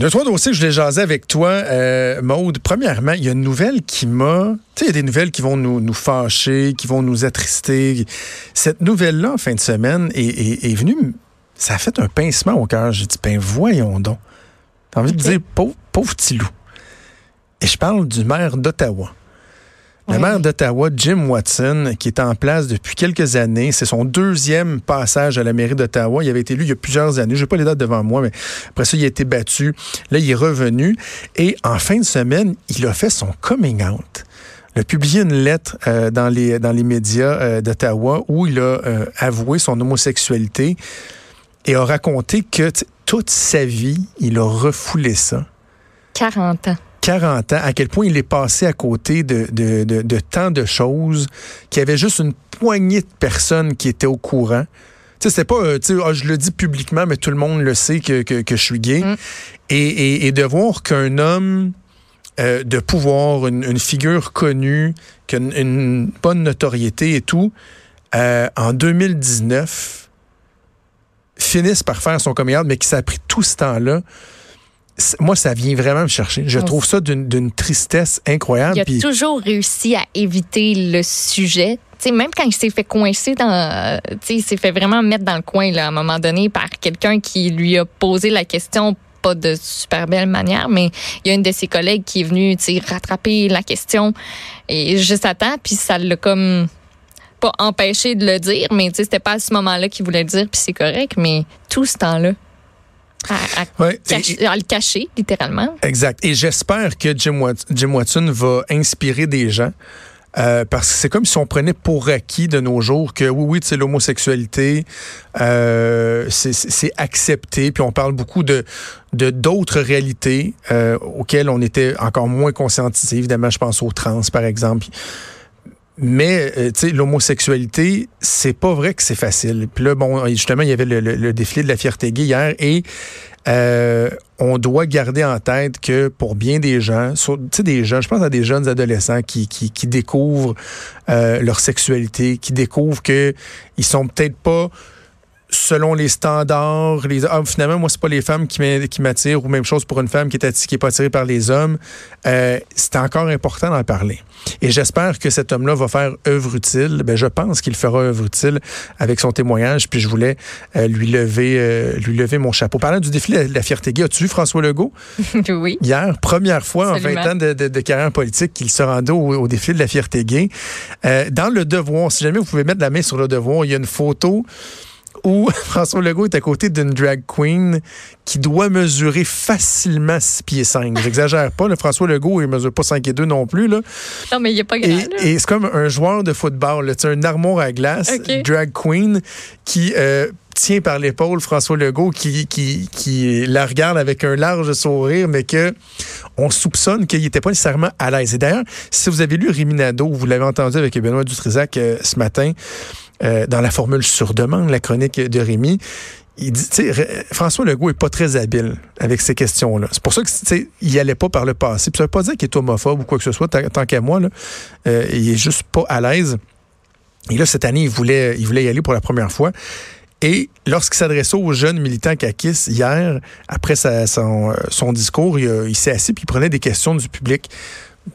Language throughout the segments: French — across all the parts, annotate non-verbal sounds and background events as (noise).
Deux, trois dossiers que je voulais jaser avec toi, euh, Maude. Premièrement, il y a une nouvelle qui m'a... Tu sais, il y a des nouvelles qui vont nous, nous fâcher, qui vont nous attrister. Cette nouvelle-là, en fin de semaine, est, est, est venue... Ça a fait un pincement au cœur. J'ai dit, ben voyons donc. T'as envie de dire, pauvre, pauvre petit loup. Et je parle du maire d'Ottawa. Le Oui. maire d'Ottawa, Jim Watson, qui est en place depuis quelques années, c'est son deuxième passage à la mairie d'Ottawa. Il avait été élu il y a plusieurs années. Je n'ai pas les dates devant moi, mais après ça, il a été battu. Là, il est revenu. Et en fin de semaine, il a fait son coming out. Il a publié une lettre euh, dans, les, dans les médias euh, d'Ottawa où il a euh, avoué son homosexualité et a raconté que toute sa vie, il a refoulé ça. 40 ans. 40 ans, à quel point il est passé à côté de, de, de, de tant de choses, qu'il y avait juste une poignée de personnes qui étaient au courant. Tu sais, c'est pas, euh, tu sais, ah, je le dis publiquement, mais tout le monde le sait que, que, que je suis gay. Mm. Et, et, et de voir qu'un homme euh, de pouvoir, une, une figure connue, qui a une, une bonne notoriété et tout, euh, en 2019, finisse par faire son coming mais qui s'est pris tout ce temps-là. Moi, ça vient vraiment me chercher. Je trouve ça d'une tristesse incroyable. Il a toujours réussi à éviter le sujet. Même quand il s'est fait coincer dans, euh, il s'est fait vraiment mettre dans le coin là, à un moment donné par quelqu'un qui lui a posé la question pas de super belle manière, mais il y a une de ses collègues qui est venue tu sais, rattraper la question et juste à temps, puis ça l'a comme pas empêché de le dire, mais tu sais, c'était pas à ce moment-là qu'il voulait le dire, puis c'est correct, mais tout ce temps-là, à, à Ouais, et- cacher- à le cacher, littéralement. Exact. Et j'espère que Jim, Wat- Jim Watson va inspirer des gens. euh, parce que c'est comme si on prenait pour acquis de nos jours que oui, oui, c'est l'homosexualité, euh, c'est- c'est c'est accepté, puis on parle beaucoup de de d'autres réalités euh, auxquelles on était encore moins conscientisé. Évidemment, je pense aux trans, par exemple. Mais, euh, tu sais, l'homosexualité, c'est pas vrai que c'est facile. Puis là, bon, justement, il y avait le, le- défilé de la fierté gay hier et euh, on doit garder en tête que pour bien des gens, tu des jeunes, je pense à des jeunes adolescents qui, qui, qui découvrent euh, leur sexualité, qui découvrent que ils sont peut-être pas selon les standards, les ah, finalement moi c'est pas les femmes qui m'a- qui m'attirent ou même chose pour une femme qui est qui est pas attirée par les hommes, euh, c'est encore important d'en parler. Et j'espère que cet homme-là va faire œuvre utile. Ben je pense qu'il fera œuvre utile avec son témoignage. Puis je voulais euh, lui lever euh, lui lever mon chapeau. Parlant du défi de la, fierté gay, as-tu vu François Legault? (laughs) Oui. hier, première fois en Absolument. 20 ans de, de- de carrière politique qu'il se rendait au, au défi de la fierté gay. Euh, dans le devoir, si jamais vous pouvez mettre la main sur le devoir, il y a une photo où (laughs) François Legault est à côté d'une drag queen qui doit mesurer facilement 6 pieds 5. J'exagère pas, le François Legault, il mesure pas 5 et 2 non plus. Là. Non, mais il n'y a pas grand. Et, et c'est comme un joueur de football, là, un armoire à glace, drag queen, qui euh, tient par l'épaule François Legault, qui, qui, qui la regarde avec un large sourire, mais que on soupçonne qu'il n'était pas nécessairement à l'aise. Et d'ailleurs, si vous avez lu Rémi Nadeau, vous l'avez entendu avec Benoît Dutrisac euh, ce matin, euh, dans la formule sur demande, la chronique de Rémi, il dit, François Legault est pas très habile avec ces questions-là. C'est pour ça que, il allait pas par le passé. Puis ça veut pas dire qu'il est homophobe ou quoi que ce soit, tant, qu'à moi, là. Euh, il est juste pas à l'aise. Et là, cette année, il voulait, il voulait y aller pour la première fois. Et lorsqu'il s'adressait aux jeunes militants CAQIS hier, après sa- son, euh, son discours, il, il s'est assis puis il prenait des questions du public.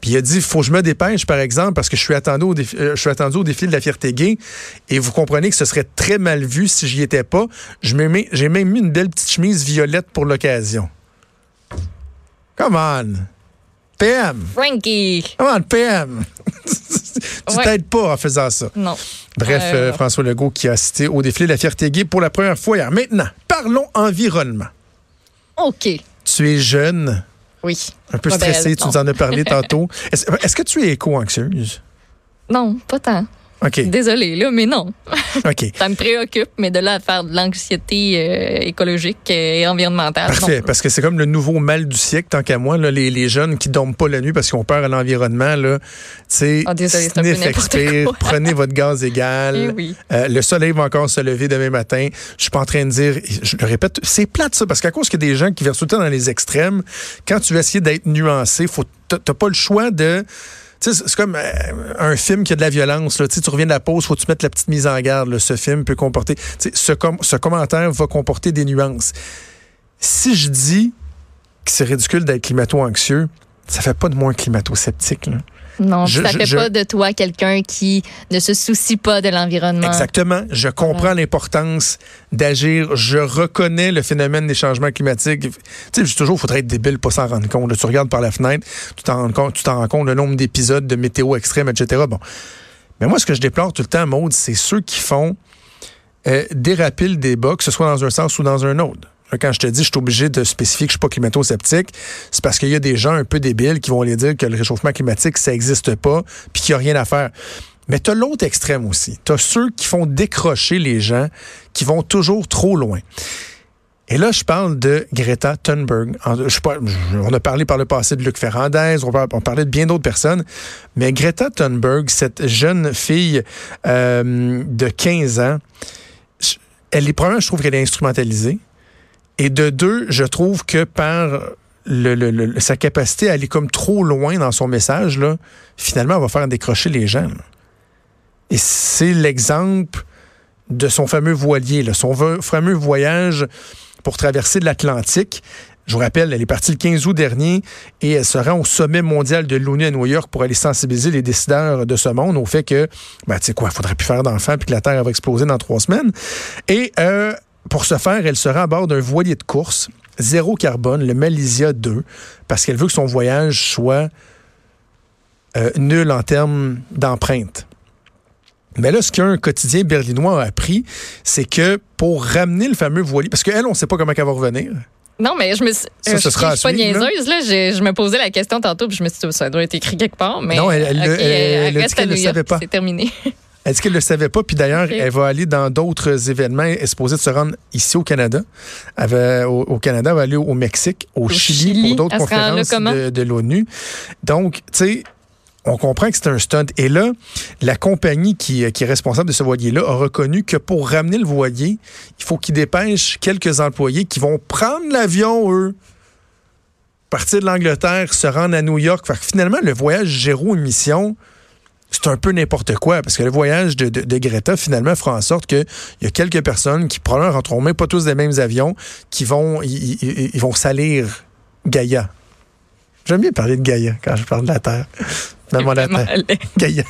Puis il a dit, faut que je me dépêche, par exemple, parce que je suis attendu au défi, euh, je suis attendu au défi de la fierté gay. Et vous comprenez que ce serait très mal vu si j'y étais pas. J'ai même mis une belle petite chemise violette pour l'occasion. Come on. PM. Frankie! Come on, PM. (laughs) tu Ouais. t'aides pas en faisant ça. Non. Bref, Euh, euh, François Legault qui a assisté au défilé de la fierté gay pour la première fois hier. Maintenant, parlons environnement. OK. Tu es jeune, Oui. un peu Pas stressé, belle, tu nous en as parlé tantôt. Est-ce est-ce que tu es éco-anxieuse? Non, pas tant. OK. Désolée, là, mais non. OK. (laughs) Ça me préoccupe, mais de là à faire de l'anxiété euh, écologique et environnementale. Parfait, non. parce que c'est comme le nouveau mal du siècle, tant qu'à moi, là, les, les jeunes qui dorment pas la nuit parce qu'ils ont peur à l'environnement, là, tu sais, expire, quoi. prenez votre gaz égal. (laughs) Eh oui. Euh, le soleil va encore se lever demain matin. Je suis pas en train de dire, je le répète, c'est plate ça, parce qu'à cause qu'il y a des gens qui versent tout le temps dans les extrêmes, quand tu veux essayer d'être nuancé, faut, t'as pas le choix de... C'est comme euh, un film qui a de la violence. Tu reviens de la pause, faut que tu mettes la petite mise en garde. Ce film peut comporter... Ce, com- ce commentaire va comporter des nuances. Si je dis que c'est ridicule d'être climato-anxieux, ça fait pas de moi un climato-sceptique. Non, Je- ça je- fait je- pas de toi quelqu'un qui ne se soucie pas de l'environnement. Exactement. Je comprends l'importance d'agir. Je reconnais le phénomène des changements climatiques. Tu sais, je dis toujours, il faudrait être débile pour s'en rendre compte. Là, tu regardes par la fenêtre, tu t'en rends compte, tu t'en rends compte le nombre d'épisodes de météo extrême, etc. Bon. Mais moi, ce que je déplore tout le temps, Maude, c'est ceux qui font euh, déraper le débat, que ce soit dans un sens ou dans un autre. Quand je te dis, je suis obligé de spécifier que je suis pas climato-sceptique, c'est parce qu'il y a des gens un peu débiles qui vont aller dire que le réchauffement climatique, ça n'existe pas, puis qu'il n'y a rien à faire. Mais tu as l'autre extrême aussi. Tu as ceux qui font décrocher les gens, qui vont toujours trop loin. Et là, je parle de Greta Thunberg. On a parlé par le passé de Luc Ferrandez, on, on parlait de bien d'autres personnes, mais Greta Thunberg, cette jeune fille euh, de 15 ans, elle est premièrement, je trouve qu'elle est instrumentalisée. Et de deux, je trouve que par le- sa capacité à aller comme trop loin dans son message, là, finalement, elle va faire décrocher les gens. Et c'est l'exemple de son fameux voilier, là, son fameux voyage pour traverser l'Atlantique. Je vous rappelle, elle est partie le 15 août dernier et elle se rend au sommet mondial de l'ONU à New York pour aller sensibiliser les décideurs de ce monde au fait que, ben, tu sais quoi, il faudrait plus faire d'enfants puis que la Terre va exploser dans trois semaines. Et euh, pour ce faire, elle sera à bord d'un voilier de course, zéro carbone, le Malaysia 2, parce qu'elle veut que son voyage soit euh, nul en termes d'empreinte. Mais là, ce qu'un quotidien berlinois a appris, c'est que pour ramener le fameux voilier, parce qu'elle, on ne sait pas comment elle va revenir. Non, mais je me suis. Ça, euh, ce je sera je suis pas suivre, là. niaiseuse, là. Je, je me posais la question tantôt, puis je me suis dit, ça doit être écrit quelque part. Mais, Non, elle- elle- ok, elle- reste à New York. C'est terminé. (laughs) Elle dit qu'elle ne le savait pas, puis d'ailleurs, elle va aller dans d'autres événements. Elle est supposée de se rendre ici au Canada. Elle va, au, au Canada, elle va aller au Mexique, au, Au Chili, Chili. pour d'autres conférences de, de l'ONU. Donc, tu sais, on comprend que c'est un stunt. Et là, la compagnie qui, qui est responsable de ce voilier-là a reconnu que pour ramener le voilier, il faut qu'il dépêche quelques employés qui vont prendre l'avion, eux, partir de l'Angleterre, se rendre à New York. Fait que finalement, le voyage zéro émission, c'est un peu n'importe quoi, parce que le voyage de, de- de Greta, finalement, fera en sorte qu'il y a quelques personnes qui probablement rentreront même pas tous des mêmes avions, qui vont, ils, vont salir Gaïa. J'aime bien parler de Gaïa quand je parle de la Terre. Terre. elle- Gaïa.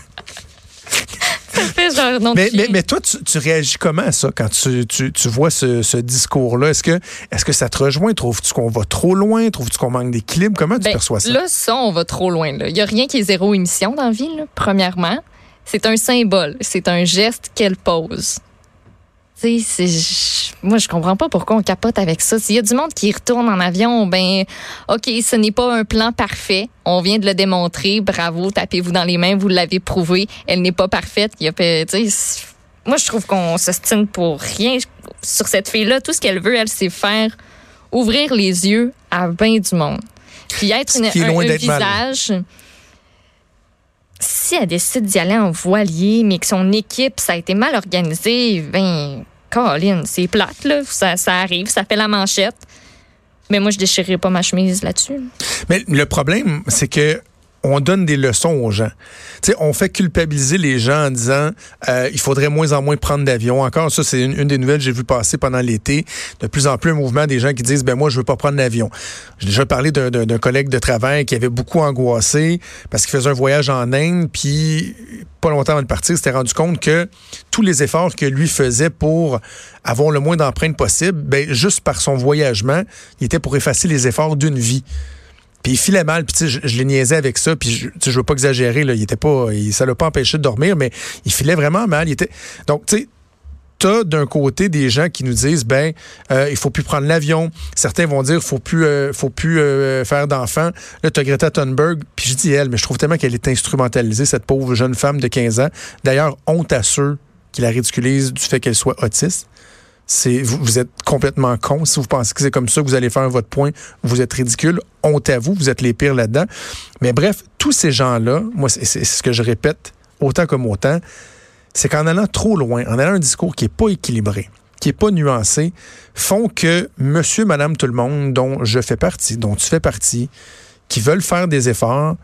Fait genre Mais, chien. mais, mais toi, tu, tu réagis comment à ça quand tu, tu, tu vois ce, ce discours-là? Est-ce que, est que ça te rejoint? Trouves-tu qu'on va trop loin? Trouves-tu qu'on manque d'équilibre? Comment tu Ben, perçois ça? Là, ça, on va trop loin. Il n'y a rien qui est zéro émission dans la vie, là, premièrement. C'est un symbole. C'est un geste qu'elle pose. Tu sais, moi, je comprends pas pourquoi on capote avec ça. S'il y a du monde qui retourne en avion, ben, OK, ce n'est pas un plan parfait. On vient de le démontrer. Bravo, tapez-vous dans les mains. Vous l'avez prouvé. Elle n'est pas parfaite. Il y a, moi, je trouve qu'on s'ostine pour rien sur cette fille-là. Tout ce qu'elle veut, elle, c'est faire ouvrir les yeux à bien du monde. Puis être une, un, un mal. Si elle décide d'y aller en voilier, mais que son équipe, ça a été mal organisé, ben, Colin, c'est plate, là. Ça, ça arrive, ça fait la manchette. Mais moi, je déchirerai pas ma chemise là-dessus. Mais le problème, c'est que on donne des leçons aux gens. On fait culpabiliser les gens en disant euh, il faudrait moins en moins prendre d'avion. Encore, ça, c'est une, des nouvelles que j'ai vu passer pendant l'été. De plus en plus, un mouvement des gens qui disent ben moi, je veux pas prendre l'avion. J'ai déjà parlé d'un- collègue de travail qui avait beaucoup angoissé parce qu'il faisait un voyage en Inde, puis pas longtemps avant de partir, s'était rendu compte que tous les efforts que lui faisait pour avoir le moins d'empreintes possible, ben juste par son voyagement, il était pour effacer les efforts d'une vie. Puis il filait mal, puis je, je l'ai niaisé avec ça, puis je, tu sais, je veux pas exagérer, il était pas, ça l'a pas empêché de dormir, mais il filait vraiment mal. Il était, donc, tu sais, t'as d'un côté des gens qui nous disent ben euh, il faut plus prendre l'avion. Certains vont dire faut plus euh, faut plus euh, faire d'enfants. Là t'as Greta Thunberg, puis je dis elle, mais je trouve tellement qu'elle est instrumentalisée cette pauvre jeune femme de 15 ans. D'ailleurs honte à ceux qui la ridiculisent du fait qu'elle soit autiste. Vous, êtes complètement con si vous pensez que c'est comme ça que vous allez faire votre point. Vous êtes ridicule. Honte à vous, vous êtes les pires là-dedans. Mais bref, tous ces gens-là, moi c'est ce que je répète autant comme autant c'est qu'en allant trop loin, en allant un discours qui est pas équilibré, qui est pas nuancé, font que monsieur, madame, tout le monde, dont je fais partie, dont tu fais partie, qui veulent faire des efforts,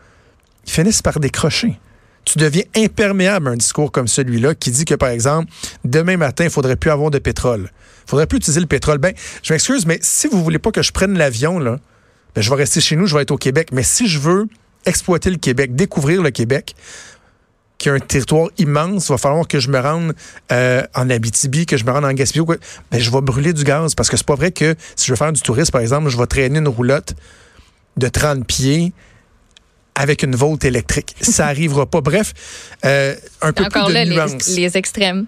finissent par décrocher. Tu deviens imperméable à un discours comme celui-là qui dit que, par exemple, demain matin, il faudrait plus avoir de pétrole. Il faudrait plus utiliser le pétrole. Ben, je m'excuse, mais si vous voulez pas que je prenne l'avion, là, ben, je vais rester chez nous, je vais être au Québec. Mais si je veux exploiter le Québec, découvrir le Québec, qui a un territoire immense, il va falloir que je me rende euh, en Abitibi, que je me rende en Gaspésie. Ben, je vais brûler du gaz parce que c'est pas vrai que si je veux faire du tourisme, par exemple, je vais traîner une roulotte de 30 pieds avec une volte électrique. Ça (laughs) arrivera pas. Bref, euh, un peu Encore plus de là, les, nuances. les extrêmes.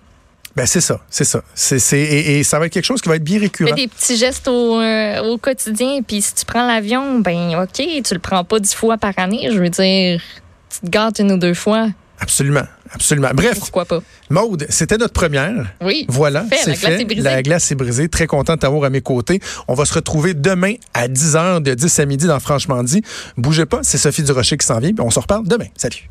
Ben, c'est ça, c'est ça. C'est, c'est- et, et ça va être quelque chose qui va être bien Fais récurrent. des petits gestes au, euh, au quotidien. Puis si tu prends l'avion, ben OK, tu le prends pas dix fois par année. Je veux dire, tu te gâtes une ou deux fois. Absolument, absolument. Bref, Pourquoi pas? Maude, c'était notre première. Oui. Voilà, c'est la glace fait. est brisée. La glace est brisée. Très content de t'avoir à mes côtés. On va se retrouver demain à 10h, de 10 à midi dans Franchement dit. Bougez pas, c'est Sophie Durocher qui s'en vient. On se reparle demain. Salut.